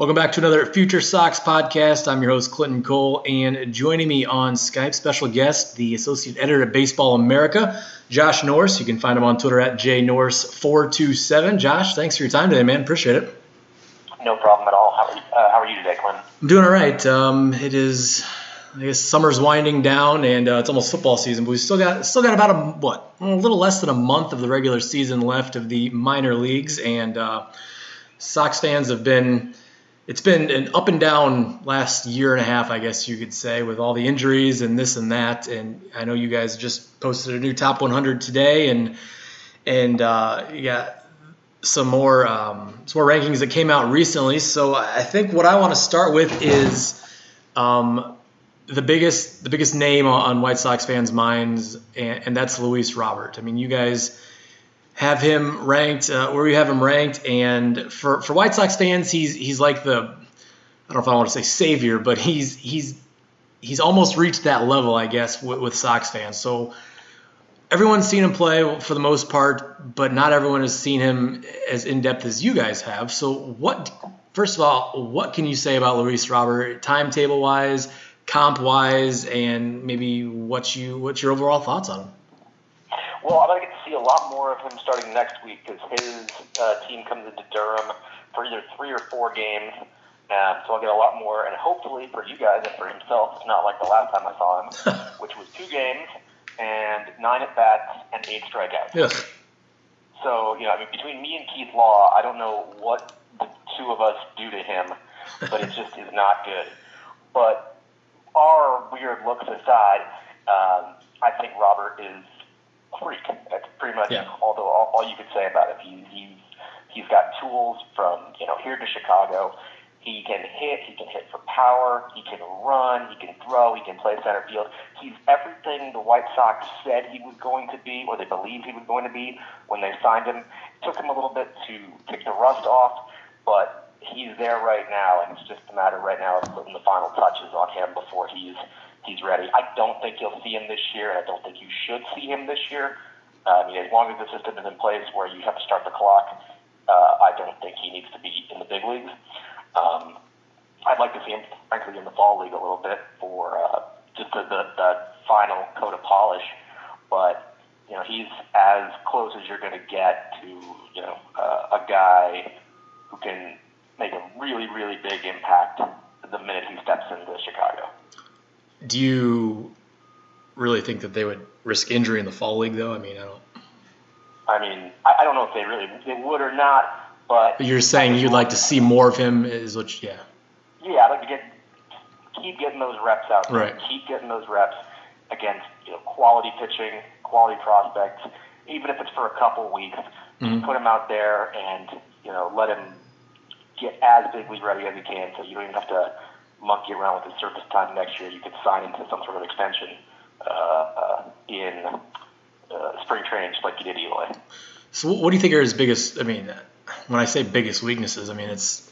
Welcome back to another Future Sox podcast. I'm your host, Clinton Cole, and joining me on Skype, special guest, the Associate Editor at Baseball America, Josh Norris. You can find him on Twitter at jnorris427. Josh, thanks for your time today, man. Appreciate it. No problem at all. How are you, uh, how are you today, Clinton? I'm doing all right. Um, it is, I guess, summer's winding down, and uh, it's almost football season, but we still got still got about a what, a little less than a month of the regular season left of the minor leagues, and uh, Sox fans have been it's been an up and down last year and a half, I guess you could say, with all the injuries and this and that. And I know you guys just posted a new top 100 today, and and uh, got some more um, some more rankings that came out recently. So I think what I want to start with is um, the biggest the biggest name on White Sox fans' minds, and, and that's Luis Robert. I mean, you guys have him ranked uh, where you have him ranked. And for, for White Sox fans, he's he's like the I don't know if I want to say savior, but he's he's he's almost reached that level, I guess, with, with Sox fans. So everyone's seen him play for the most part, but not everyone has seen him as in depth as you guys have. So what? First of all, what can you say about Luis Robert, timetable wise, comp wise, and maybe what you what's your overall thoughts on him? Well, I'm going to get to see a lot more of him starting next week because his uh, team comes into Durham for either three or four games. Um, so I'll get a lot more, and hopefully for you guys and for himself, it's not like the last time I saw him, which was two games and nine at bats and eight strikeouts. Yeah. So you know, I mean, between me and Keith Law, I don't know what the two of us do to him, but it just is not good. But our weird looks aside, um, I think Robert is freak. That's pretty much yeah. all, the, all, all you could say about it. He, he's he's got tools from you know here to Chicago. He can hit. He can hit for power. He can run. He can throw. He can play center field. He's everything the White Sox said he was going to be, or they believed he was going to be when they signed him. It took him a little bit to kick the rust off, but he's there right now, and it's just a matter right now of putting the final touches on him before he's he's ready. I don't think you'll see him this year, and I don't think you should see him this year. I mean, as long as the system is in place where you have to start the clock, uh, I don't think he needs to be in the big leagues. Um, I'd like to see him, frankly, in the fall league a little bit for uh, just the, the, the final coat of polish. But you know, he's as close as you're going to get to you know uh, a guy who can make a really, really big impact the minute he steps into Chicago do you really think that they would risk injury in the fall league, though? I mean, I don't. I mean, I, I don't know if they really they would or not, but. But you're saying you'd like to see more of him, is what? You, yeah. Yeah, I'd like to get keep getting those reps out there. Right. Keep getting those reps against you know quality pitching, quality prospects. Even if it's for a couple weeks, mm-hmm. put him out there and you know let him get as big league ready as he can, so you don't even have to monkey around with his service time next year, you could sign into some sort of extension uh, uh, in uh, spring training, just like you did Eloy. So, what do you think are his biggest? I mean, when I say biggest weaknesses, I mean it's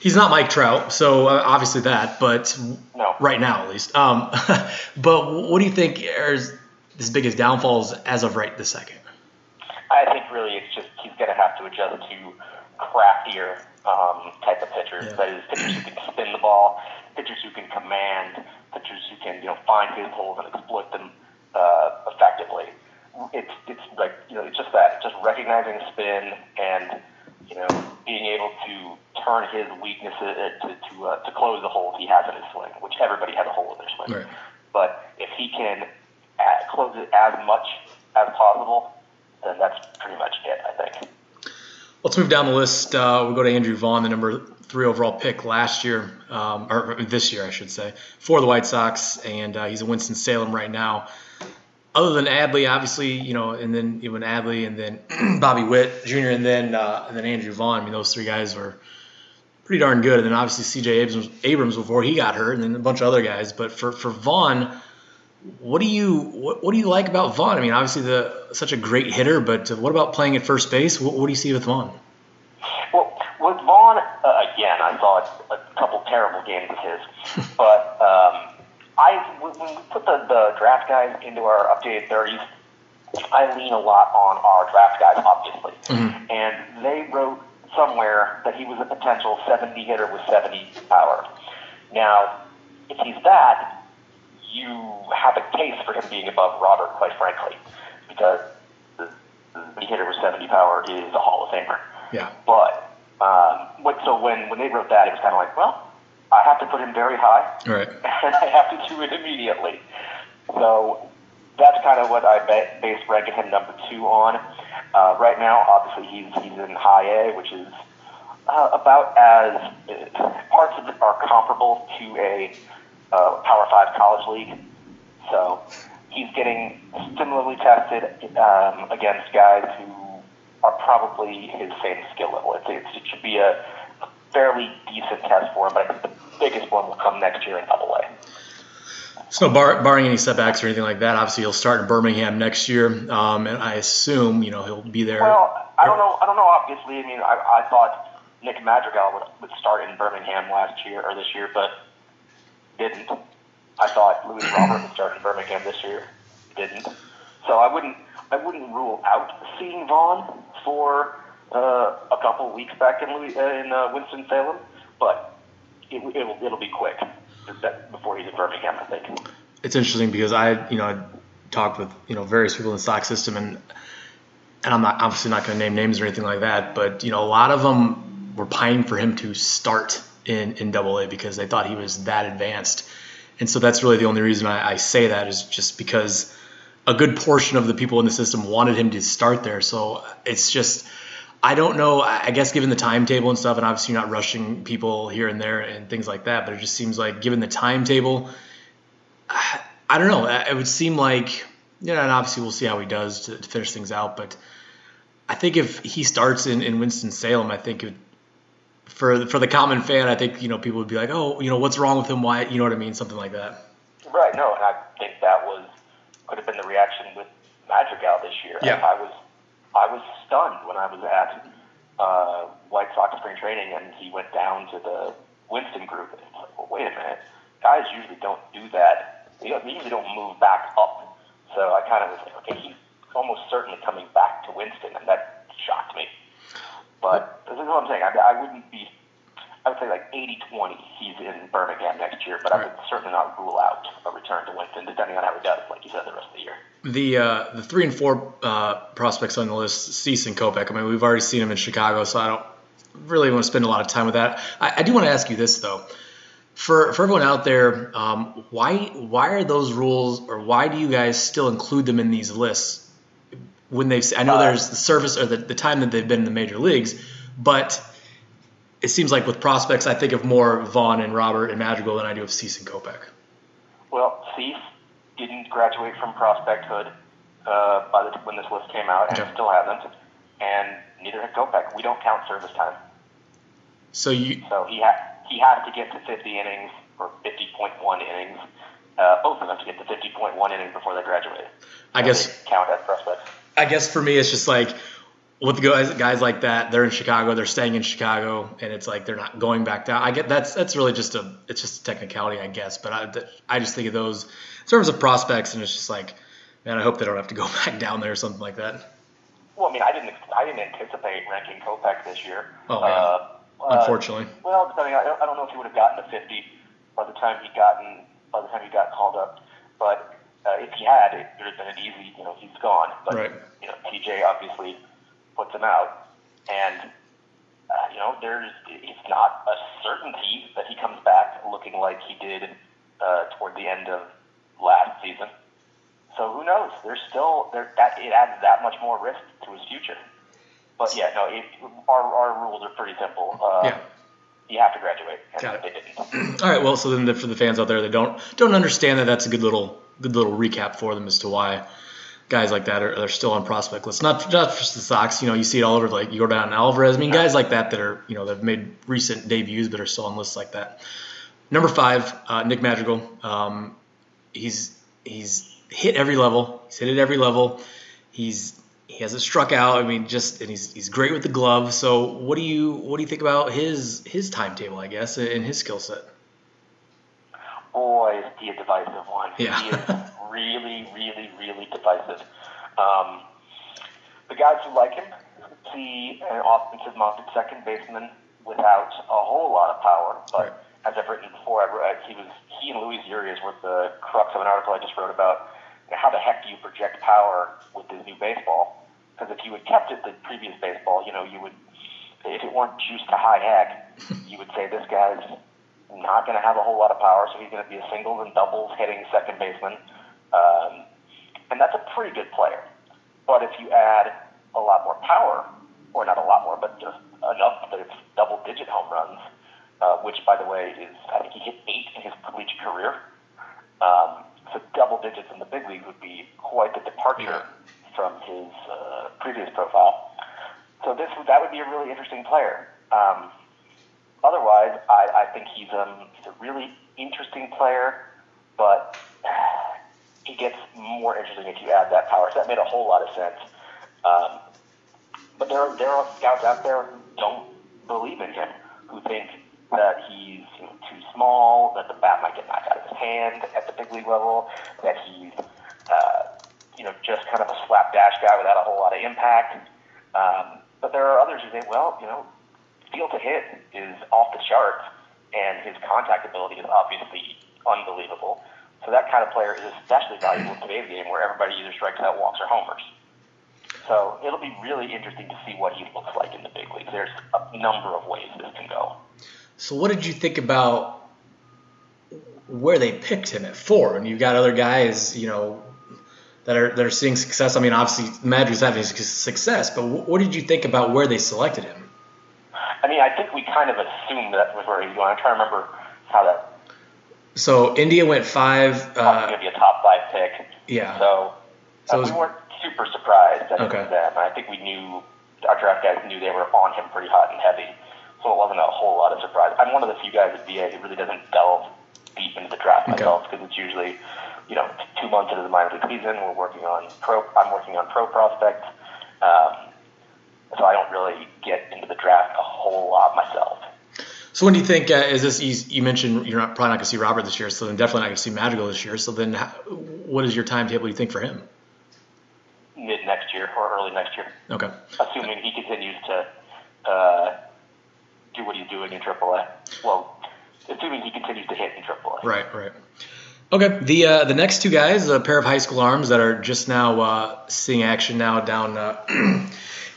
he's not Mike Trout, so uh, obviously that, but no. right now at least. Um, but what do you think are his biggest downfalls as of right this second? I think really it's just he's going to have to adjust to craftier um, type of pitchers. Yeah. That is, pitchers who can spin the ball, pitchers who can command, pitchers who can you know find his holes and exploit them uh, effectively. It's it's like you know it's just that just recognizing spin and you know being able to turn his weaknesses uh, to to, uh, to close the holes he has in his swing, which everybody has a hole in their swing. Right. But if he can add, close it as much as possible, then that's pretty much it. I think. Let's move down the list. Uh, we'll go to Andrew Vaughn, the number three overall pick last year, um, or this year, I should say, for the White Sox, and uh, he's in Winston Salem right now. Other than Adley, obviously, you know, and then even Adley, and then Bobby Witt Jr., and then uh, and then Andrew Vaughn. I mean, those three guys were pretty darn good. And then obviously C.J. Abrams, Abrams before he got hurt, and then a bunch of other guys. But for for Vaughn what do you what, what do you like about Vaughn? I mean, obviously the such a great hitter, but what about playing at first base? What, what do you see with Vaughn? Well, with Vaughn, uh, again, I saw a couple terrible games of his, but um, I when we put the, the draft guys into our updated thirties, I lean a lot on our draft guys, obviously, mm-hmm. and they wrote somewhere that he was a potential 70 hitter with 70 power. Now, if he's that, you have a case for him being above Robert, quite frankly, because the, the hitter with 70 power is a Hall of Famer. Yeah. But um, what, so when when they wrote that, it was kind of like, well, I have to put him very high, Right. and I have to do it immediately. So that's kind of what I ba- base ranking him number two on. Uh, right now, obviously, he's he's in high A, which is uh, about as uh, parts of it are comparable to a uh, Power Five college league. So he's getting similarly tested um, against guys who are probably his same skill level. It's, it's, it should be a fairly decent test for him, but I think the biggest one will come next year in Double A. So, bar, barring any setbacks or anything like that, obviously he'll start in Birmingham next year, um, and I assume you know he'll be there. Well, I don't know. I don't know. Obviously, I mean, I, I thought Nick Madrigal would, would start in Birmingham last year or this year, but didn't. I thought Luis Robert would start in Birmingham this year, didn't. So I wouldn't. I wouldn't rule out seeing Vaughn for uh, a couple weeks back in Louis, uh, in uh, Winston Salem, but it, it'll it'll be quick before he's in Birmingham. I think. it's interesting because I, you know, I talked with you know various people in the Sox system, and and I'm not obviously not going to name names or anything like that, but you know, a lot of them were pining for him to start in in Double A because they thought he was that advanced, and so that's really the only reason I, I say that is just because a good portion of the people in the system wanted him to start there. So it's just. I don't know. I I guess given the timetable and stuff, and obviously you're not rushing people here and there and things like that, but it just seems like given the timetable, I don't know. It would seem like, you know, and obviously we'll see how he does to, to finish things out. But I think if he starts in, in Winston Salem, I think it, for for the common fan, I think you know people would be like, oh, you know, what's wrong with him? Why, you know what I mean? Something like that. Right. No, and I think that was could have been the reaction with Madrigal this year. Yeah. I, I was I was stunned when I was at uh, White Sox spring training and he went down to the Winston group. And it's like, well, wait a minute, guys usually don't do that. They they usually don't move back up. So I kind of was like, okay, he's almost certainly coming back to Winston, and that shocked me. But this is what I'm saying. I, I wouldn't be. I would say like 80-20 he's in Birmingham next year, but I would certainly not rule out a return to Winston, depending on how he does, like you said, the rest of the year. The uh, the three and four uh, prospects on the list, Cease and Kopech. I mean, we've already seen him in Chicago, so I don't really want to spend a lot of time with that. I, I do want to ask you this though. For, for everyone out there, um, why why are those rules, or why do you guys still include them in these lists? When they've, I know Uh, there's the service or the, the time that they've been in the major leagues, but it seems like with prospects, I think of more Vaughn and Robert and Madrigal than I do of Cease and Kopech. Well, Cease didn't graduate from prospecthood uh, by the, when this list came out, and Okay. still hasn't. And neither had Kopech. We don't count service time, So you, so he ha- he has to get to 50 innings or 50.1 innings. Uh, both of them to get to 50.1 innings before they graduate. I guess count as prospects. I guess for me, it's just like with guys, guys like that, they're in Chicago, they're staying in Chicago, and it's like they're not going back down. I get that's that's really just a it's just a technicality, I guess. But I, I just think of those in terms of prospects, and it's just like, man, I hope they don't have to go back down there or something like that. Well, I mean, I didn't I didn't anticipate ranking Kopech this year. Oh, yeah. Uh, uh, Unfortunately, Well, depending, I don't, I don't know if he would have gotten to 50 by the time he gotten by the time he got called up. But uh, if he had, it would have been an easy. You know, he's gone. But Right. you know, TJ obviously puts him out, and uh, you know, there's it's not a certainty that he comes back looking like he did uh, toward the end of last season. So who knows? There's still there that it adds that much more risk to his future. But yeah, no, it, our our rules are pretty simple. Uh, Yeah. You have to graduate, Got it. all right. Well, so then the, for the fans out there that don't don't understand that, that's a good little good little recap for them as to why guys like that are, are still on prospect lists. Not not just the Sox. You know, you see it all over like you go Yordan Alvarez. I mean, guys like that that are you know that have made recent debuts but are still on lists like that. Number five, uh, Nick Madrigal. Um, he's he's hit every level. He's hit at every level. He's he hasn't struck out. I mean, just and he's he's great with the glove. So what do you what do you think about his his timetable? I guess and his skill set. Boy, he a divisive one. Yeah. He is really, really, really divisive. Um, the guys who like him see an offensive minded second baseman without a whole lot of power, but Right. as I've written before, I've, read- he was he and Luis Urias were the crux of an article I just wrote about how the heck do you project power with this new baseball? Because if you had kept it the previous baseball, you know, you would if it weren't juiced to high heck, you would say this guy's not going to have a whole lot of power, so he's going to be a singles and doubles hitting second baseman, um, and that's a pretty good player. But if you add a lot more power, or not a lot more, but just enough that it's double digit home runs, uh, which, by the way, is I think he hit eight in his collegiate career. Um, so double digits in the big leagues would be quite the departure from his uh, previous profile. So this that would be a really interesting player. Um, otherwise, I, I think he's um, he's a really interesting player, but he gets more interesting if you add that power. So that made a whole lot of sense. Um, but there are, there are scouts out there who don't believe in him, who think that he's you know, too small, that the bat might get knocked out of his hand at the big league level, that he's uh, you know just kind of a slapdash guy without a whole lot of impact. Um, but there are others who think, well, you know, field to hit is off the charts, and his contact ability is obviously unbelievable. So that kind of player is especially valuable in today's game, where everybody either strikes out, walks, or homers. So it'll be really interesting to see what he looks like in the big leagues. There's a number of ways this can go. So what did you think about where they picked him at four? And you've got other guys, you know, that are that are seeing success. I mean, obviously Madrid's having success, but what did you think about where they selected him? I mean, I think we kind of assumed that was where he was going. I'm trying to remember how that So India went five. Uh, going to be a top five pick. yeah. So, So uh, was- we weren't super surprised that Okay. it was them. I think we knew our draft guys knew they were on him pretty hot and heavy, so it wasn't a whole lot of surprise. I'm one of the few guys at BA who really doesn't delve deep into the draft Okay. myself because it's usually, you know, two months into the minor league season. We're working on pro. I'm working on pro prospects, um, so I don't really get into the draft a whole lot myself. So when do you think uh, is this? You, you mentioned you're not, probably not going to see Robert this year, so then definitely not going to see Madrigal this year. So then, how, what is your timetable? You think for him? Mid next year or early next year, Okay. assuming he continues to uh, do what he's doing in AAA. Well, assuming he continues to hit in AAA. Right, right. Okay, the uh, the next two guys, a pair of high school arms that are just now uh, seeing action now down uh,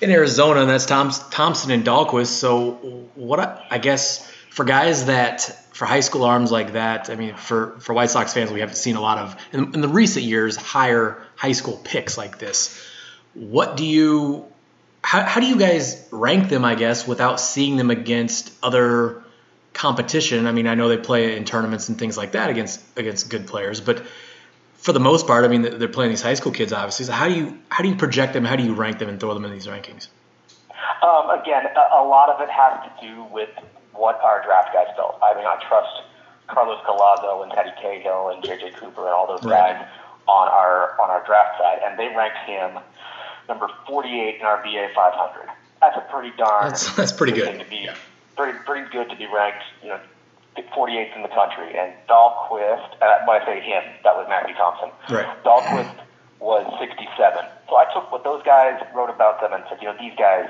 in Arizona, and that's Tom, Thompson and Dalquist. So, what I, I guess for guys that for high school arms like that, I mean, for for White Sox fans, we haven't seen a lot of in, in the recent years higher high school picks like this. What do you how, how do you guys rank them? I guess without seeing them against other competition. I mean, I know they play in tournaments and things like that against against good players, but for the most part, I mean, they're playing these high school kids, obviously. So how do you how do you project them? How do you rank them and throw them in these rankings? Um, again, a, a lot of it has to do with what our draft guys felt. I mean, I trust Carlos Collazo and Teddy Cahill and JJ Cooper and all those Right. guys on our on our draft side, and they ranked him number 48 in our BA 500. That's a pretty darn That's that's pretty good to be Yeah. pretty pretty good to be ranked, you know, 48th in the country. And Dalquist, and when I say him, that was Matthew Thompson. Right. Dalquist was 67. So I took what those guys wrote about them and said, you know, these guys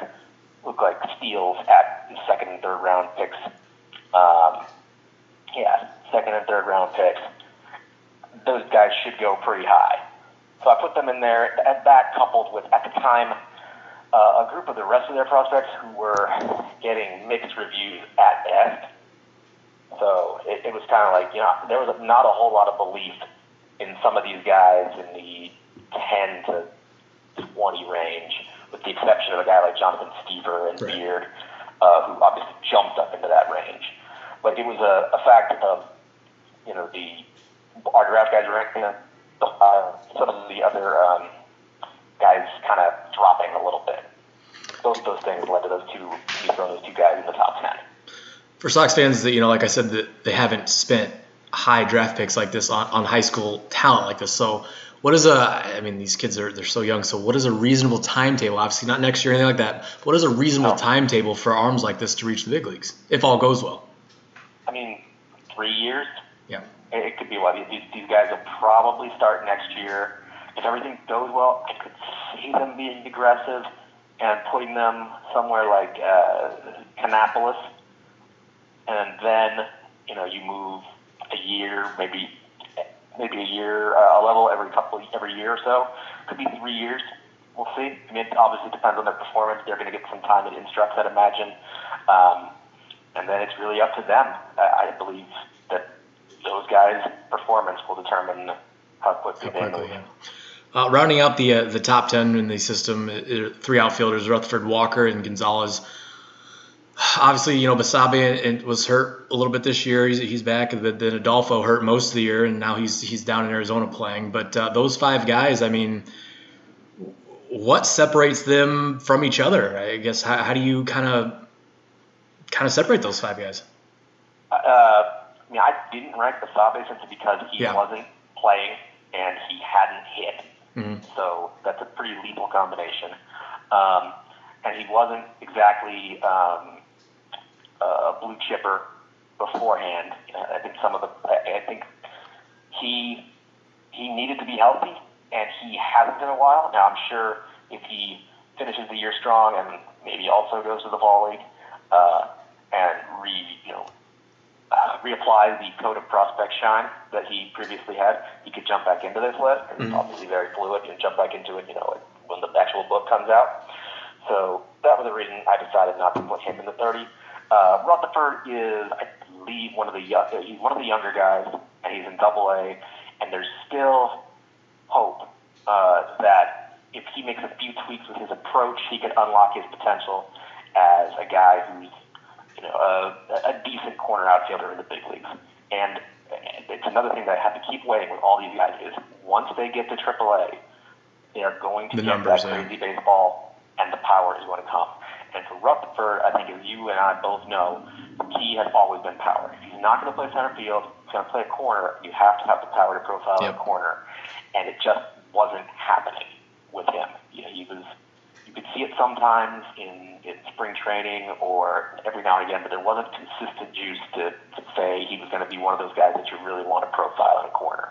look like steals at second and third round picks. Um, yeah, second and third round picks. Those guys should go pretty high. So I put them in there. At that, coupled with at the time uh, a group of the rest of their prospects who were getting mixed reviews at best. So it, it was kind of like you know there was not a whole lot of belief in some of these guys in the 10 to 20 range, with the exception of a guy like Jonathan Stiever and Right. Beard, uh, who obviously jumped up into that range. But it was a, a fact of you know the our draft guys ranking uh, some of the other um, guys kind of dropping a little bit. Both of those things led to those two, those two guys in the top 10. For Sox fans, that you know, like I said, that they haven't spent high draft picks like this on, on high school talent like this. So, what is a? I mean, these kids are they're so young. So, what is a reasonable timetable? Obviously, not next year or anything like that. but What is a reasonable No. timetable for arms like this to reach the big leagues if all goes well? I mean, three years, Yeah. it, it could be what these, these guys will probably start next year. If everything goes well, I could see them being aggressive and putting them somewhere like uh, Kannapolis, and then you know you move a year, maybe maybe a year, uh, a level every couple every year or so. Could be three years. We'll see. I mean, it obviously depends on their performance. They're going to get some time at instructs, I'd imagine, um, and then it's really up to them. I, I believe that those guys' performance will determine how quickly, How they move. yeah. Uh, rounding out the uh, the top ten in the system, uh, three outfielders: Rutherford, Walker, and Gonzalez. Obviously, you know Basabe was hurt a little bit this year. He's, he's back. But then Adolfo hurt most of the year, and now he's he's down in Arizona playing. But uh, those five guys, I mean, what separates them from each other? I guess how, how do you kind of kind of separate those five guys? Uh, I mean, I didn't rank Basabe simply because he Yeah. wasn't playing and he hadn't hit. Mhm. So that's a pretty lethal combination. Um, and he wasn't exactly um, a blue chipper beforehand. I think some of the, I I think he he needed to be healthy, and he hasn't in a while. Now I'm sure if he finishes the year strong and maybe also goes to the fall league uh, and re you know uh, reapply the code of prospect shine that he previously had, he could jump back into this list. And It's obviously very fluid. You jump back into it, you know, when the actual book comes out. So that was the reason I decided not to put him in the 30. Uh, Rutherford is, I believe, one of the young, he's one of the younger guys, and he's in Double A, and there's still hope uh, that if he makes a few tweaks with his approach, he could unlock his potential as a guy who's you know, a, a decent corner outfielder in the big leagues. And it's another thing that I have to keep weighing with all these guys is once they get to AAA, they are going to The get numbers, that yeah. crazy baseball, and the power is going to come. And for Rutherford, I think as you and I both know, the key has always been power. If he's not going to play center field, he's going to play a corner. You have to have the power to profile Yep. a corner, and it just wasn't happening with him. You know, he was you could see it sometimes in, in spring training or every now and again, but there wasn't consistent juice to, to say he was going to be one of those guys that you really want to profile in a corner.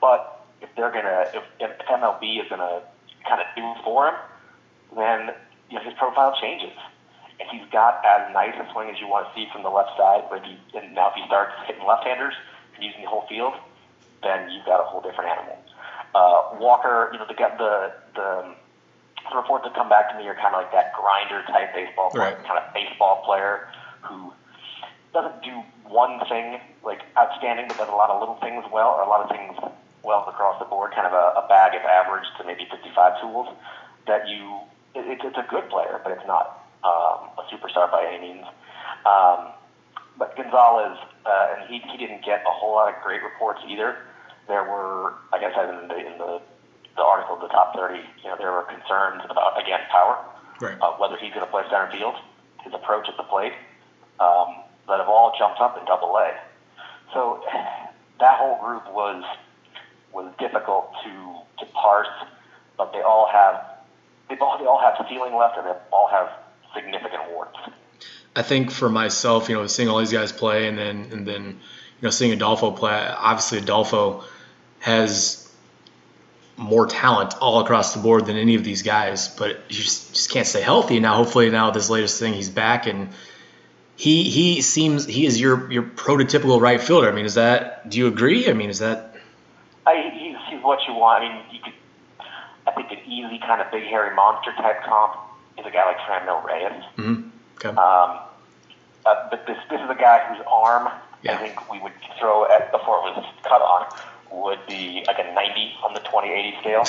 But if they're going to, if, if MLB is going to kind of do for him, then you know, his profile changes. If he's got as nice a swing as you want to see from the left side, but he, and now if he starts hitting left-handers and using the whole field, then you've got a whole different animal. Uh, Walker, you know, the the the the reports that come back to me are kind of like that grinder type baseball player, Right. kind of baseball player who doesn't do one thing like outstanding, but does a lot of little things well, or a lot of things well across the board. Kind of a, a bag of average to maybe 55 tools. That you, it, it's it's a good player, but it's not um, a superstar by any means. Um, but Gonzalez, uh, and he he didn't get a whole lot of great reports either. There were, like I said in the in the the article, the top 30, you know, there were concerns about, again, power, Right. uh, whether he's going to play center field, his approach at the plate, um, that have all jumped up in double A. So that whole group was was difficult to, to parse, but they all have they all, they all have ceiling left and they all have significant warts. I think for myself, you know, seeing all these guys play and then and then you know seeing Adolfo play, obviously Adolfo has more talent all across the board than any of these guys, but you just, just can't stay healthy. Now, hopefully, now this latest thing, he's back and he he seems he is your your prototypical right fielder. I mean, is that? Do you agree? I mean, is that? I, he's, he's what you want. I mean, you could, I think an easy kind of big hairy monster type comp is a guy like Franmil Reyes. mhm, Okay. Um, uh, but this this is a guy whose arm Yeah. I think we would throw at before it was cut on would be like a 90 on the 2080 scale,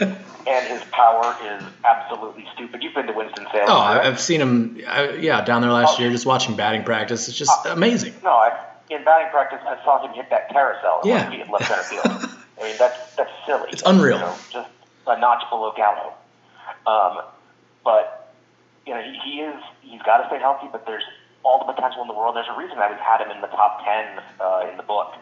and his power is absolutely stupid. You've been to Winston Salem. oh, right? I've seen him. I, yeah, down there last year, just watching batting practice. It's just amazing. No, I, in batting practice, I saw him hit that carousel Yeah. left center field. I mean, that's that's silly. It's unreal. You know, just a notch below Gallo. Um, but you know, he, he is he's got to stay healthy. But there's all the potential in the world. There's a reason I was had him in the top ten uh, in the book.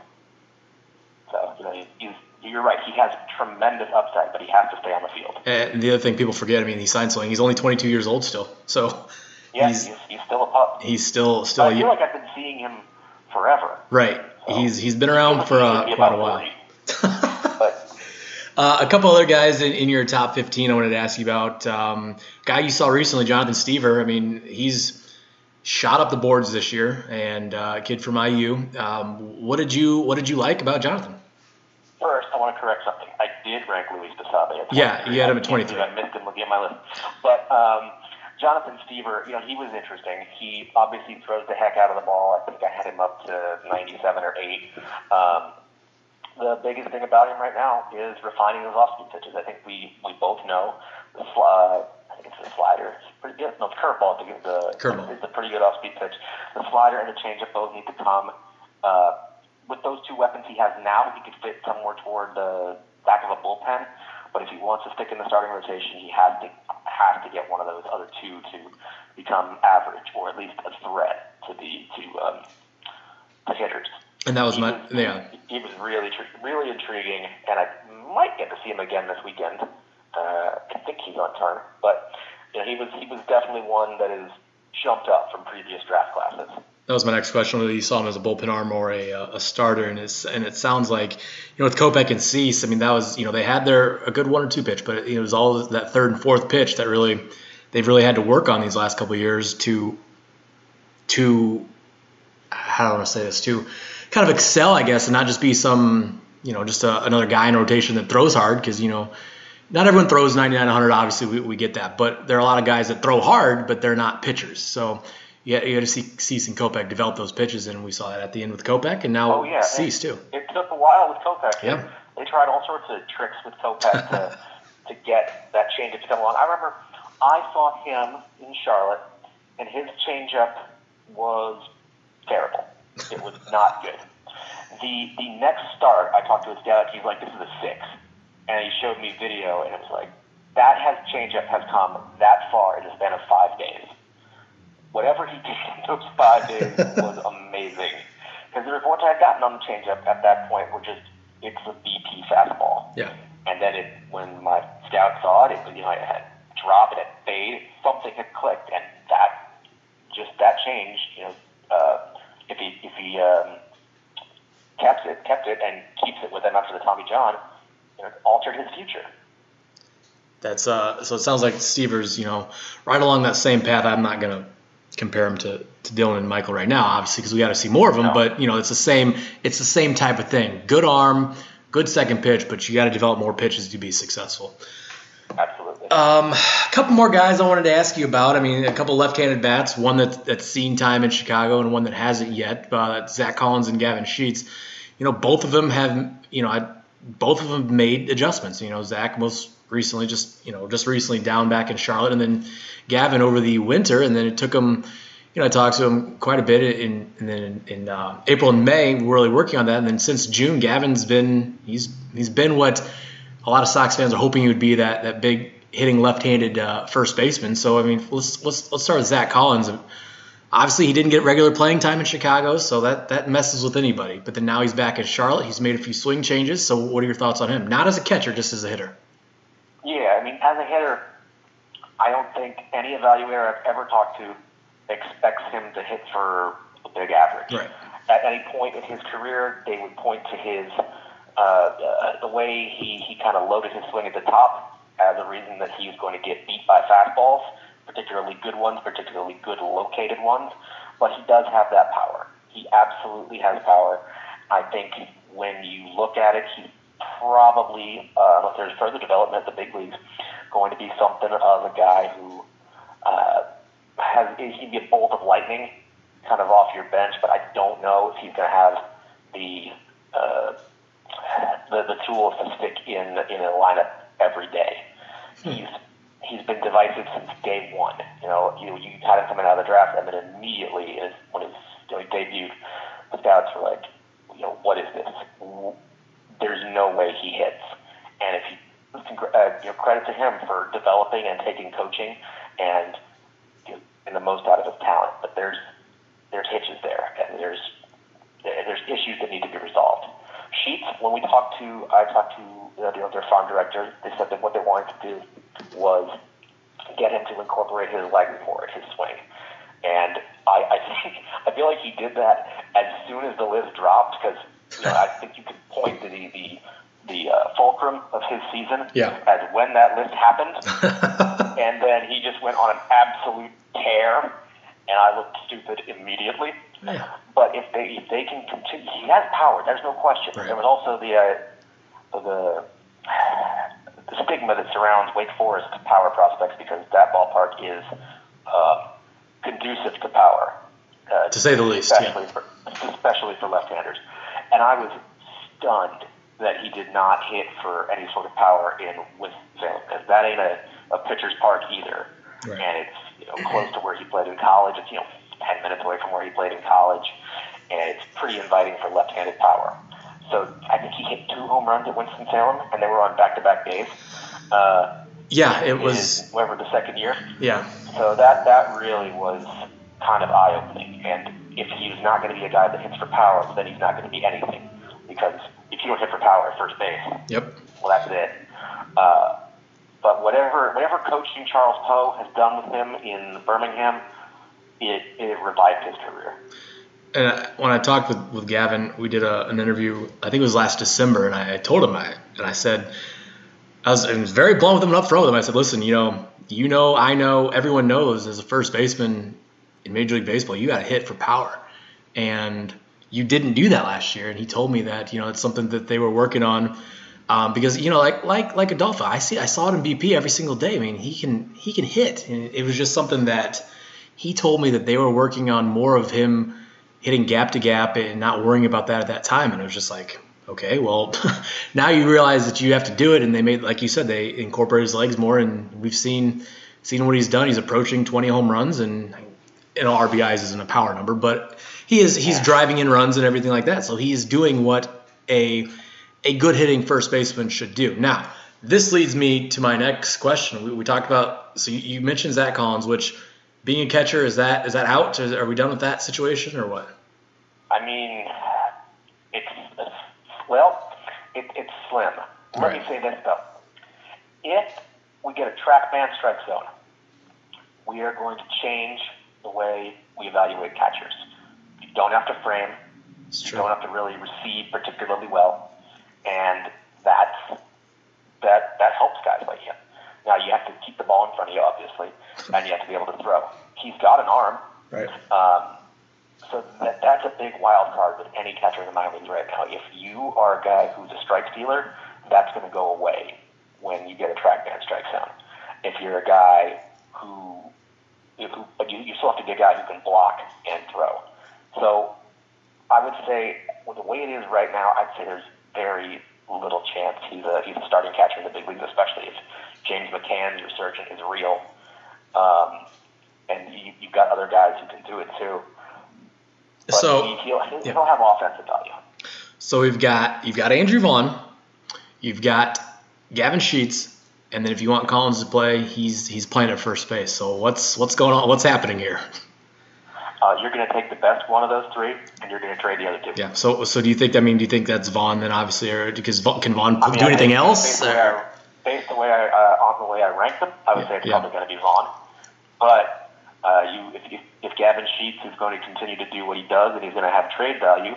So you know, he, he's you're right. He has tremendous upside, but he has to stay on the field. And the other thing people forget, I mean, he signed something. He's only 22 years old still, so Yeah, he's he's, he's, still a pup. he's still still I feel like I've been seeing him forever. right. He's he's been around for uh, quite a while. 40. But Uh, a couple other guys in, in, your top 15 I wanted to ask you about. Um, guy you saw recently, Jonathan Stiever. I mean, he's shot up the boards this year, and uh, kid from IU. Um, what did you What did you like about Jonathan? First, I want to correct something. I did rank Luis Basabe. Yeah, you had him at 23. I missed him looking at my list, but. Um, Jonathan Stiever, you know, he was interesting. He obviously throws the heck out of the ball. I think I had him up to 97 or 8. Um, the biggest thing about him right now is refining those off-speed pitches. I think we, we both know the uh, I think it's the slider. It's pretty good. No, the curveball. I think it's the curveball. It's a pretty good off-speed pitch. The slider and the changeup both need to come. Uh, with those two weapons he has now, he could fit somewhere toward the back of a bullpen. But if he wants to stick in the starting rotation, he has to has to get one of those other two to become average or at least a threat to the to um, the hitters. And that was he my was, yeah. He, was really really intriguing, and I might get to see him again this weekend. Uh, I think he's on turn, but you know, he was he was definitely one that has jumped up from previous draft classes that was my next question. Whether you saw him as a bullpen arm or a, uh, a starter, and it's and it sounds like you know with Kopech and Cease, I mean that was you know they had their a good one or two pitch, but it, it was all that third and fourth pitch that really they've really had to work on these last couple of years to to how do I want to say this to kind of excel, I guess, and not just be some you know just a, another guy in rotation that throws hard because you know not everyone throws 99 100 obviously we, we get that but there are a lot of guys that throw hard but they're not pitchers so you, you got to see Cease and Kopech develop those pitches, and we saw that at the end with Kopech, and now oh, yeah. Cease too. It took a while with Kopech. Yeah. They tried all sorts of tricks with Kopech to, to get that changeup to come along. I remember I saw him in Charlotte, and his changeup was terrible. It was not good. The the next start, I talked to his dad. He's like, "This is a six. and he showed me video, and it was like that has changeup has come that far in the span of five days whatever he did in those five days was amazing. Because the reports I had gotten on the changeup at that point were just it's a BP fastball. Yeah. And then it when my scout saw it, it you know it had drop, it had fade, something had clicked, and that just that change, you know, uh, if he if he um, kept it kept it and keeps it with him after the Tommy John, you know, altered his future. That's uh, so it sounds like Stiever's, you know, right along that same path. I'm not gonna compare him to, to Dylan and Michael right now, obviously, because we got to see more of them. No. But you know, it's the same. It's the same type of thing. Good arm, good second pitch, but you got to develop more pitches to be successful. Absolutely. Um, a couple more guys I wanted to ask you about. I mean, a couple left-handed bats, one that, that's seen time in Chicago and one that hasn't yet. Uh, Zach Collins and Gavin Sheets. You know, both of them have. You know, I, both of them made adjustments. You know, Zach most recently, just you know, just recently down back in Charlotte, and then Gavin over the winter, and then it took him. You know, I talked to him quite a bit in, then in, in uh, April and May, we're really working on that. And then since June, Gavin's been he's he's been what a lot of Sox fans are hoping he would be that that big hitting left-handed uh, first baseman. So I mean, let's let's let's start with Zach Collins. Obviously, he didn't get regular playing time in Chicago, so that that messes with anybody. But then now he's back in Charlotte. He's made a few swing changes. So what are your thoughts on him? Not as a catcher, just as a hitter. Yeah, I mean, as a hitter, I don't think any evaluator I've ever talked to expects him to hit for a big average. Right. At any point in his career, they would point to his uh, uh, the way he, he kind of loaded his swing at the top as a reason that he was going to get beat by fastballs, particularly good ones, particularly good located ones. But he does have that power. He absolutely has power. I think when you look at it, he probably, uh, unless there's further development at the big leagues, going to be something of a guy who uh, has he can be a bolt of lightning, kind of off your bench. But I don't know if he's going to have the uh, the the tools to stick in in a lineup every day. Hmm. He's he's been divisive since day one. You know, you you had him coming out of the draft, and then immediately when his when he debuted, the scouts were like, you know, what is this? There's no way he hits. And if he uh, you know, credit to him for developing and taking coaching and you know, getting the most out of his talent. But there's there's hitches there, and there's there's issues that need to be resolved. Sheets, when we talked to, I talked to uh, you know, their farm director. They said that what they wanted to do was get him to incorporate his leg in his swing. And I, I think I feel like he did that as soon as the list dropped because you know, I think you could point to the, the the uh, fulcrum of his season Yeah. as when that list happened, and then he just went on an absolute tear, and I looked stupid immediately. Yeah. But if they if they can continue, he has power. There's no question. Right. There was also the uh, the the stigma that surrounds Wake Forest power prospects because that ballpark is uh, conducive to power. Uh, To say the least, yeah. especially for especially for left-handers. And I was stunned that he did not hit for any sort of power in Winston because that ain't a, a pitcher's park either. Right. And it's you know close to where he played in college. It's you know ten minutes away from where he played in college, and it's pretty inviting for left-handed power. So I think he hit two home runs at Winston Salem, and they were on back-to-back days. Uh, Yeah, it was. whatever the second year. Yeah. So that that really was kind of eye opening. And if he's not going to be a guy that hits for power, then he's not going to be anything. Because if you don't hit for power at first base, Yep. well, that's it. Uh, but whatever whatever coaching Charles Poe has done with him in Birmingham, it it revived his career. And when I talked with, with Gavin, we did a, an interview. I think it was last December, and I, I told him I and I said I was, I was very blunt with him and upfront with him. I said, "Listen, you know, you know, I know, everyone knows as a first baseman in Major League Baseball, you got to hit for power, and you didn't do that last year." And he told me that you know it's something that they were working on. Um, because you know, like like like Adolfo, I see I saw it in BP every single day. I mean, he can he can hit, and it was just something that he told me that they were working on more of him hitting gap to gap and not worrying about that at that time. And it was just like, okay, well, now you realize that you have to do it. And they made, like you said, they incorporated his legs more, and we've seen seen what he's done. He's approaching 20 home runs, and you know RBIs isn't a power number, but he is he's driving in runs and everything like that. So he's doing what a a good hitting first baseman should do. Now, this leads me to my next question. We, we talked about so you, you mentioned Zach Collins, which being a catcher is that is that out? Is, are we done with that situation or what? I mean, it's, it's well, it, it's slim. Let me say this though: if we get a TrackMan strike zone, we are going to change the way we evaluate catchers. You don't have to frame. It's You true. don't have to really receive particularly well, and that's that that helps guys like him. Now you have to keep the ball in front of you, obviously, and you have to be able to throw. He's got an arm, Right. um, so that, that's a big wild card with any catcher in the minor leagues right now. If you are a guy who's a strike stealer, that's going to go away when you get a TrackMan strike zone. If you're a guy who, who but you, you still have to be a guy who can block and throw. So I would say, with the way it is right now, I'd say there's very little chance he's a he's a starting catcher in the big leagues, especially if James McCann's resurgence is real. Um, and you, you've got other guys who can do it too. But So he, he'll, he'll, yeah. he'll have offensive value. so we've got you've got Andrew Vaughn, you've got Gavin Sheets, and then if you want Collins to play, he's he's playing at first base. So what's what's going on? What's happening here? Uh, you're going to take the best one of those three, and you're going to trade the other two. Yeah. So so do you think? I mean, do you think that's Vaughn then? Obviously, or because Vaughn, can Vaughn I mean, do anything else? Based on the way or- based the way I, uh, on the way I rank them, I would Yeah, say it's yeah. probably going to be Vaughn. But uh, you, if, if, if Gavin Sheets is going to continue to do what he does, and he's going to have trade value,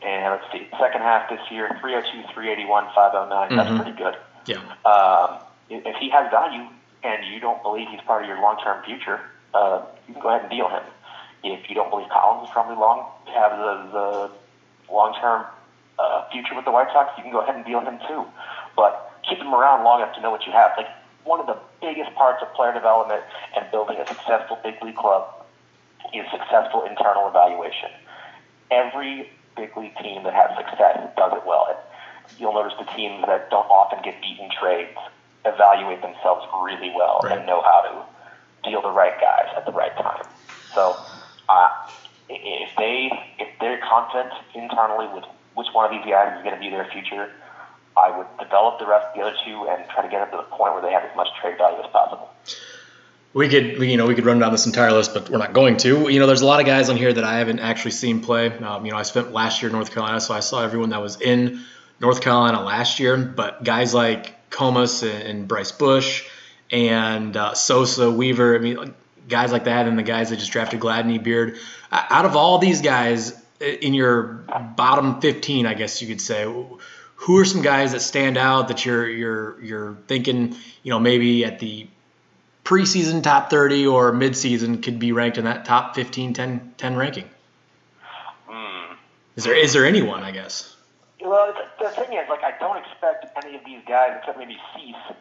and let's see, second half this year, 302, 381, 509, Mhm. that's pretty good. Yeah. Um, if, if he has value and you don't believe he's part of your long-term future, uh, you can go ahead and deal him. If you don't believe Collins is probably long have the, the long-term uh, future with the White Sox, you can go ahead and deal him too. But keep him around long enough to know what you have. Like one of the biggest parts of player development and building a successful big league club is successful internal evaluation. Every big league team that has success does it well. You'll notice the teams that don't often get beaten trades evaluate themselves really well Right. and know how to deal the right guys at the right time. So, uh, if they if they're confident internally with which one of these guys is going to be their future, I would develop the rest of the other two and try to get them to the point where they have as much trade value as possible. We could, you know, we could run down this entire list, but we're not going to. You know, there's a lot of guys on here that I haven't actually seen play. Um, you know, I spent last year in North Carolina, so I saw everyone that was in North Carolina last year. But guys like Comas and, Bryce Bush and uh, Sosa, Weaver, I mean, guys like that, and the guys that just drafted Gladney, Beard. Out of all these guys in your bottom 15, I guess you could say, who are some guys that stand out that you're you're you're thinking, you know, maybe at the preseason top 30 or midseason could be ranked in that top 15, 10, 10 ranking? Mm. Is there is there anyone? I guess. Well, the thing is, like, I don't expect any of these guys, except maybe Cease,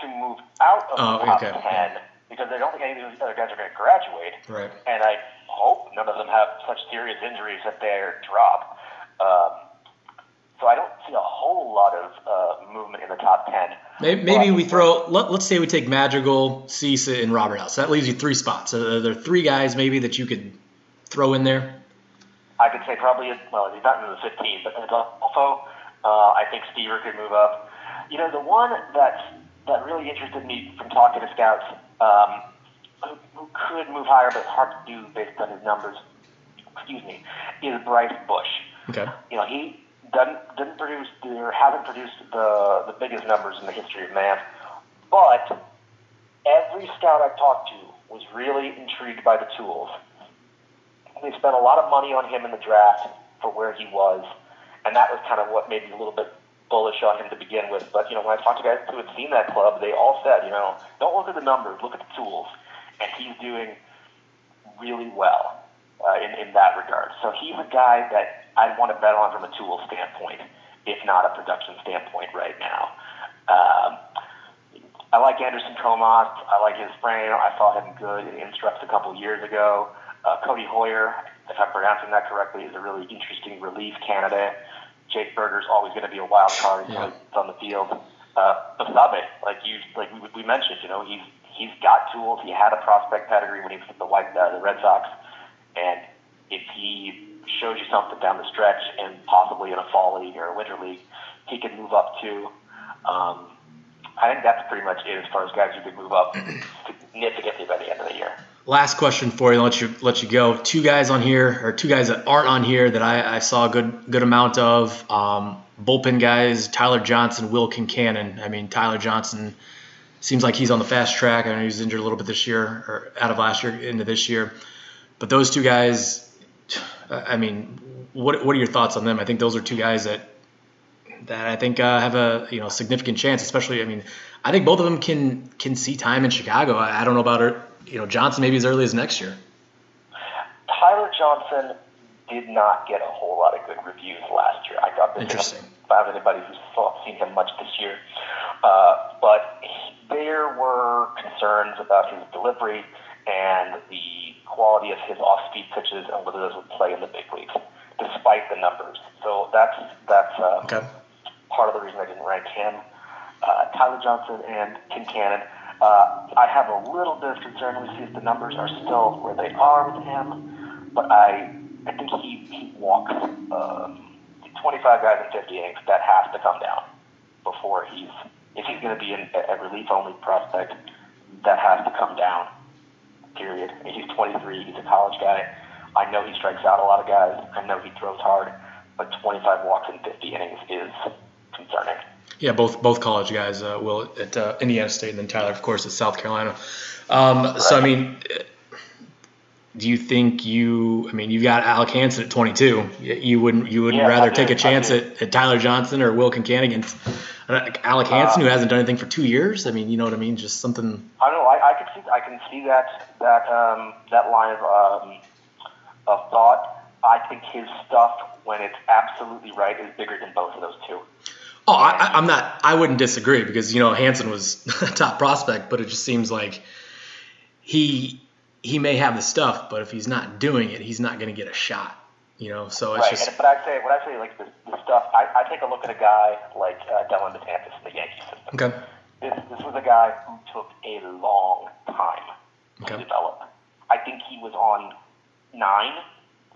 to move out of Oh, the top okay. ten because I don't think any of these other guys are going to graduate. Right. and I hope none of them have such serious injuries that they're drop. Um, so I don't see a whole lot of uh, movement in the top ten. Maybe, maybe we throw. Let, let's say we take Madrigal, Cease, and Robert House. That leaves you three spots. So are there three guys maybe that you could throw in there? I could say probably well, he's not in the 15, but Adolfo, uh, I think Stiever could move up. You know, the one that's that really interested me from talking to scouts, um, who, who could move higher, but it's hard to do based on his numbers. Excuse me, is Bryce Bush. Okay. you know, he doesn't didn't produce or hasn't produced the the biggest numbers in the history of man, but every scout I've talked to was really intrigued by the tools. They spent a lot of money on him in the draft for where he was, and that was kind of what made me a little bit bullish on him to begin with. But you know, when I talked to guys who had seen that club, they all said, you know, don't look at the numbers, look at the tools, and he's doing really well uh, in, in that regard. So he's a guy that I'd want to bet on from a tool standpoint, if not a production standpoint right now. Um, I like Anderson Comas. I like his frame. I saw him good in Instructs a couple years ago. Uh, Cody Heuer, if I'm pronouncing that correctly, is a really interesting relief candidate. Jake Burger's always going to be a wild card Yeah. he's on the field. Uh, Basabe, like you, like we, we mentioned, you know, he's he's got tools. He had a prospect pedigree when he was with the White uh, the Red Sox, and if he shows you something down the stretch and possibly in a fall league or a winter league, he can move up too. Um, I think that's pretty much it as far as guys who could move up significantly by the end of the year. Last question for you. I'll let you let you go. Two guys on here, or two guys that aren't on here that I, I saw a good good amount of. Um, bullpen guys: Tyler Johnson, Will Kincanon. I mean, Tyler Johnson seems like he's on the fast track. I know he was injured a little bit this year, or out of last year into this year. But those two guys, I mean, what what are your thoughts on them? I think those are two guys that that I think uh, have a you know significant chance. Especially, I mean, I think both of them can can see time in Chicago. I, I don't know about her, you know Johnson maybe as early as next year. Tyler Johnson did not get a whole lot of good reviews last year. I got Interesting. Found anybody who's saw, seen him much this year, uh, but he, there were concerns about his delivery and the quality of his off-speed pitches and whether those would play in the big leagues, despite the numbers. So that's that's uh, Okay. part of the reason I didn't rank him. Uh, Tyler Johnson and Kincanon. Uh, I have a little bit of concern. We see if the numbers are still where they are with him, but I I think he he walks um, 25 guys in 50 innings. That has to come down before he's if he's going to be an, a relief only prospect. That has to come down. Period. He's 23. He's a college guy. I know he strikes out a lot of guys. I know he throws hard, but 25 walks in 50 innings is concerning. Yeah, both both college guys. Uh, Will at uh, Indiana State, and then Tyler, of course, at South Carolina. Um, So I mean, do you think you? I mean, you've got Alec Hansen at 22. You- wouldn't you wouldn't Yeah, rather take a chance at, at Tyler Johnson or Will Kincanon against uh, Alec Hansen, Uh, who hasn't done anything for two years? I mean, you know what I mean? Just something. I don't know. I, I can see I can see that that um, that line of um, of thought. I think his stuff, when it's absolutely right, is bigger than both of those two. Oh, I, I- I'm not. I wouldn't disagree because you know Hansen was a top prospect, but it just seems like he he may have the stuff, but if he's not doing it, he's not going to get a shot. You know, so it's right. just And, but I say when I say like the, the stuff, I, I take a look at a guy like uh, Dellin Betances in the Yankee system. okay. This this was a guy who took a long time to develop. I think he was on nine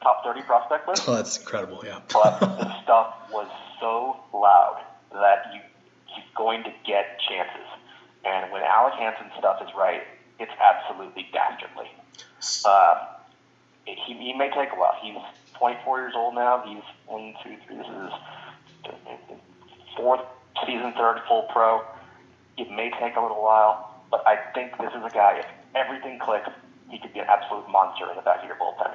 top thirty prospect list. Oh, that's incredible. Yeah. but the stuff was so loud that you he's going to get chances. And when Alec Hansen's stuff is right, it's absolutely dastardly. Uh, it- he, he may take a while. He's 24 years old now. He's one, two, three. This is his fourth season, third full pro. It may take a little while, but I think this is a guy. If everything clicks, he could be an absolute monster in the back of your bullpen.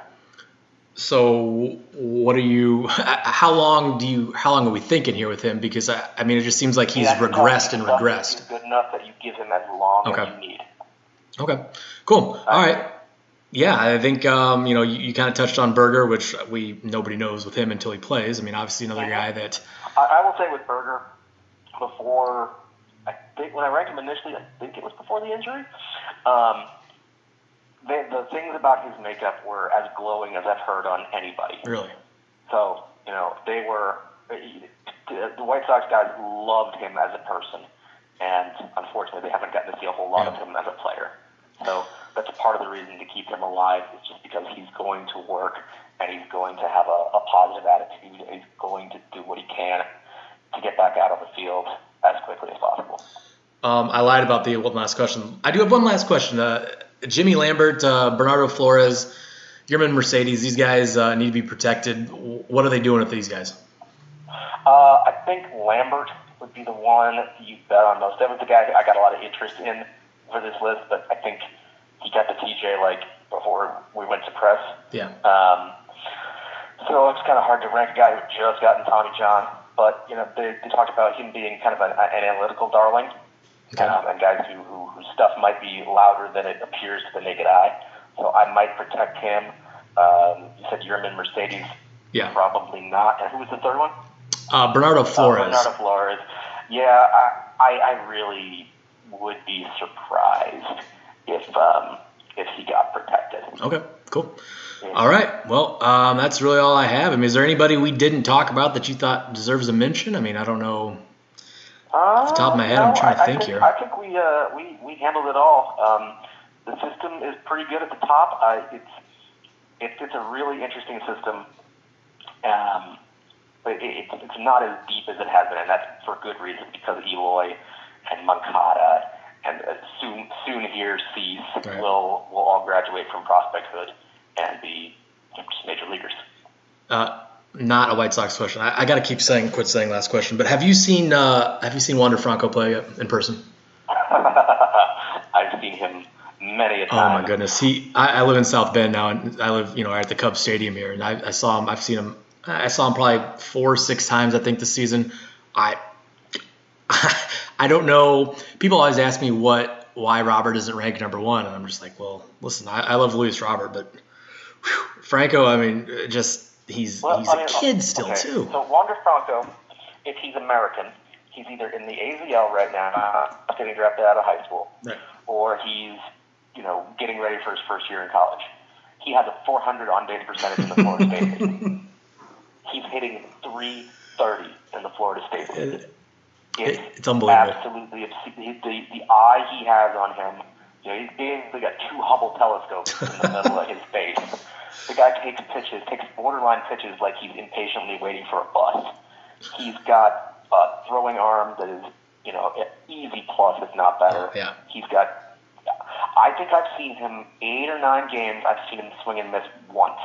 So what are you? How long do you? How long are we thinking here with him? Because I, I mean, it just seems like he's Yeah, regressed and regressed. He's good enough that you give him as long Okay. as you need. Okay, cool. All right. Yeah, I think um, you know you, you kind of touched on Burger, which we nobody knows with him until he plays. I mean, obviously another Mhm. guy that I, I will say with Burger, before think when I ranked him initially, I think it was before the injury. Um, the, the things about his makeup were as glowing as I've heard on anybody. really. So you know they were the the White Sox guys loved him as a person, and unfortunately they haven't gotten to see a whole lot of him as a player. So that's part of the reason to keep him alive is just because he's going to work and he's going to have a, a positive attitude. He's going to do what he can to get back out on the field as quickly as possible. Um, I lied about the one last question. I do have one last question. Uh, Jimmy Lambert, uh, Bernardo Flores, German Mercedes, these guys uh, need to be protected. What are they doing with these guys? Uh, I think Lambert would be the one you bet on most. That was the guy I got a lot of interest in for this list, but I think he got the TJ like before we went to press. Yeah. Um, so it's kind of hard to rank a guy who just gotten Tommy John. But you know, they, they talked about him being kind of an, an analytical darling, Okay. um, and guys who, who whose stuff might be louder than it appears to the naked eye. So I might protect him. Um, you said Yermín Mercedes, Yeah. probably not. And who was the third one? Uh, Bernardo Uh, Flores. Bernardo Flores. Yeah, I, I, I really would be surprised if um, if he got protected. Okay, cool. All right. Well, um, that's really all I have. I mean, is there anybody we didn't talk about that you thought deserves a mention? I mean, I don't know. The top of my head, I'm trying to I, think I here. I think we uh, we we handled it all. Um, the system is pretty good at the top. Uh, it's it's it's a really interesting system. Um, but it, it's it's not as deep as it has been, and that's for good reason because Eloy and Moncada and uh, soon soon here Cease Right. will will all graduate from prospecthood and be just major leaguers. Uh, not a White Sox question. I, I got to keep saying, quit saying last question. But have you seen uh, have you seen Wander Franco play in person? I've seen him many a time. Oh my goodness. He. I, I live in South Bend now, and I live, you know, at the Cubs Stadium here, and I, I saw him. I've seen him. I saw him probably four, six times, I think, this season. I. I don't know. People always ask me what why Robert isn't ranked number one, and I'm just like, well, listen, I, I love Luis Robert, but whew, Franco, I mean, just he's Well, he's I a mean, kid still okay, too. So Wander Franco, if he's American, he's either in the AZL right now, getting drafted out of high school, Right. or he's you know getting ready for his first year in college. He has a 400 on base percentage in the Florida State League. He's hitting 330 in the Florida State League. It- It's, it's unbelievable. Absolutely obscene. The, the, the eye he has on him, you know, he's basically got two Hubble telescopes in the middle of his face. The guy takes pitches, takes borderline pitches like he's impatiently waiting for a bus. He's got a throwing arm that is, you know, easy plus, if not better. Yeah. He's got. I think I've seen him eight or nine games. I've seen him swing and miss once.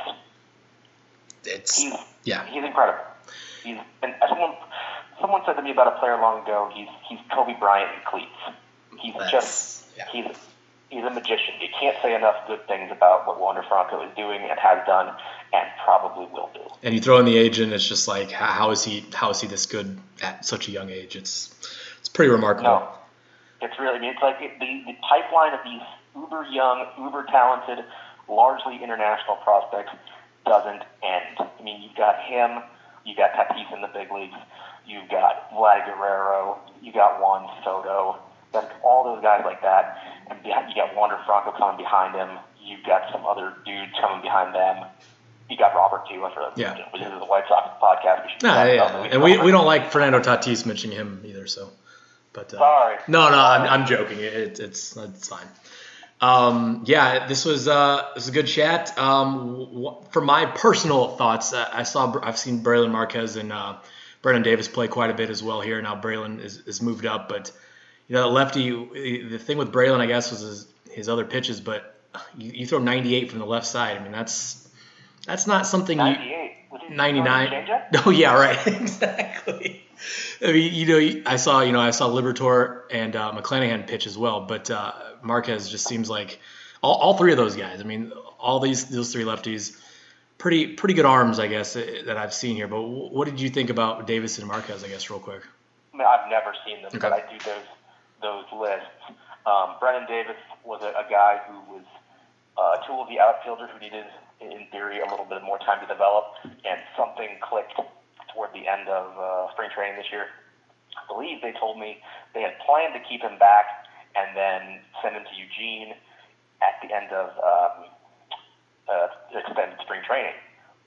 It's He's yeah. he's incredible. He's and someone someone said to me about a player long ago. He's he's Kobe Bryant in cleats. He's That's- just yeah. he's he's a magician. You can't say enough good things about what Wander Franco is doing and has done and probably will do. and you throw in the age, and it's just like, how, is he? How is he this good at such a young age? It's it's pretty remarkable. No, it's really. I mean, it's like it, the the pipeline of these uber young, uber talented, largely international prospects doesn't end. I mean, you've got him, you got Tatis in the big leagues, you've got Vlad Guerrero, you got Juan Soto, all those guys like that, and you got Wander Franco coming behind him. You've got some other dudes coming behind them. You got Robert too. After Yeah. you this is the White Sox podcast. We should Nah, yeah. And we, we don't like Fernando Tatis mentioning him either. So, but uh, Sorry. no, no, I'm, I'm joking. It, it's it's fine. Um, yeah, this was uh, this was a good chat. Um, for my personal thoughts, uh, I saw I've seen Brailyn Marquez and uh, Brennen Davis play quite a bit as well here. Now Brailyn is, is moved up, but you know the lefty. The thing with Brailyn, I guess, was his, his other pitches, but you, you throw 98 from the left side. I mean, that's that's not something you. 98. Was 99. changeup? Oh yeah, right. exactly. I mean, you know, I saw, you know, I saw Liberatore and uh, McClanahan pitch as well, but uh, Marquez just seems like all, all three of those guys. I mean, all these those three lefties, pretty pretty good arms, I guess, eh, that I've seen here. But what did you think about Davis and Marquez? I guess real quick. I mean, I've never seen them, Okay. but I do those those lists. Um, Brennen Davis was a, a guy who was uh, a tool of the outfielder who needed, in theory, a little bit more time to develop, and something clicked toward the end of uh, spring training this year. I believe they told me they had planned to keep him back and then send him to Eugene at the end of um, uh, extended spring training.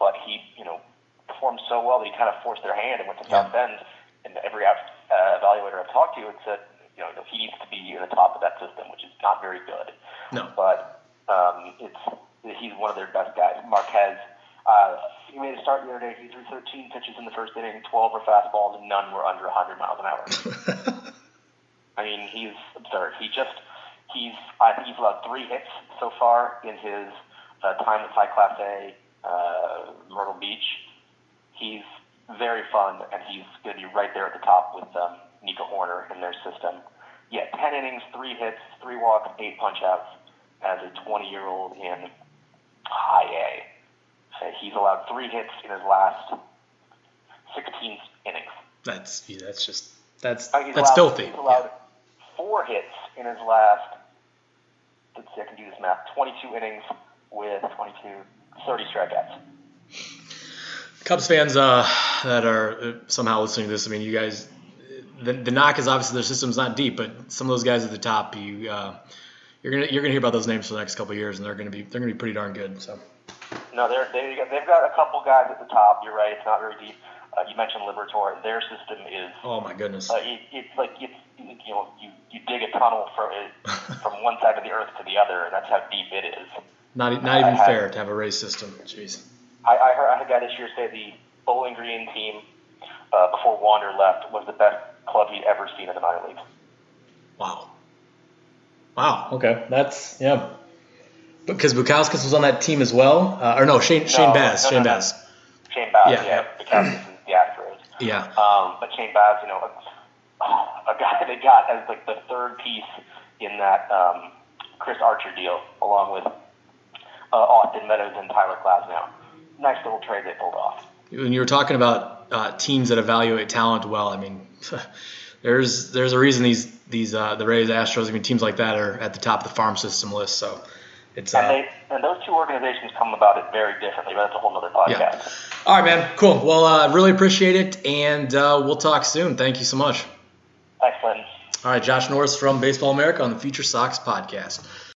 But he, you know, performed so well that he kind of forced their hand and went to Yeah. South Bend. And every out- uh, evaluator I've talked to had said, you know, he needs to be in the top of that system, which is not very good. No. But um, it's he's one of their best guys. Marquez, uh, he made a start the other day. He threw 13 pitches in the first inning, 12 were fastballs, and none were under 100 miles an hour. I mean, he's absurd. He just he's I think he's allowed three hits so far in his uh, time with High Class A uh, Myrtle Beach. He's very fun, and he's going to be right there at the top with um, Nico Hoerner in their system. Yeah, ten innings, three hits, three walks, eight punchouts as a 20-year-old in High A. He's allowed three hits in his last 16 innings. that's yeah, that's just that's Uh, that's allowed, filthy. He's allowed four hits in his last, let's see, I can do this math, 22 innings with 22, 30 strikeouts. Cubs fans uh, that are uh, somehow listening to this, I mean, you guys, the, the knock is obviously their system's not deep, but some of those guys at the top, you uh, you're gonna you're gonna hear about those names for the next couple of years, and they're gonna be they're gonna be pretty darn good. So No, they're, they, they've got a couple guys at the top. You're right, it's not very deep. Uh, you mentioned Liberatore. Their system is, oh my goodness, uh, it, it's like, it's, you know, you, you dig a tunnel it from one side of the earth to the other, and that's how deep it is. not not even I have- fair to have a race system. Jeez. I, I heard I had a guy this year say the Bowling Green team uh, before Wander left was the best club he'd ever seen in the minor leagues. Wow. Wow. Okay, that's yeah. Because Bukowskis was on that team as well, uh, or no, Shane Shane No, Baz. no, Shane no, no. Baz. Shane Baz, Yeah. yeah, the Cowboys and the Astros. Yeah. Um, but Shane Baz, you know, a, a guy they got as like the third piece in that um, Chris Archer deal, along with uh, Austin Meadows and Tyler Glasnow. Nice little trade they pulled off. when you were talking about uh, teams that evaluate talent well, I mean, there's there's a reason these these uh, the Rays, Astros, I mean, teams like that are at the top of the farm system list. So it's And uh, they and those two organizations come about it very differently, but that's a whole other podcast. Yeah. all right, man. Cool. Well, uh, really appreciate it, and uh, we'll talk soon. Thank you so much. Thanks, Clinton. All right, Josh Norris from Baseball America on the Future Sox podcast.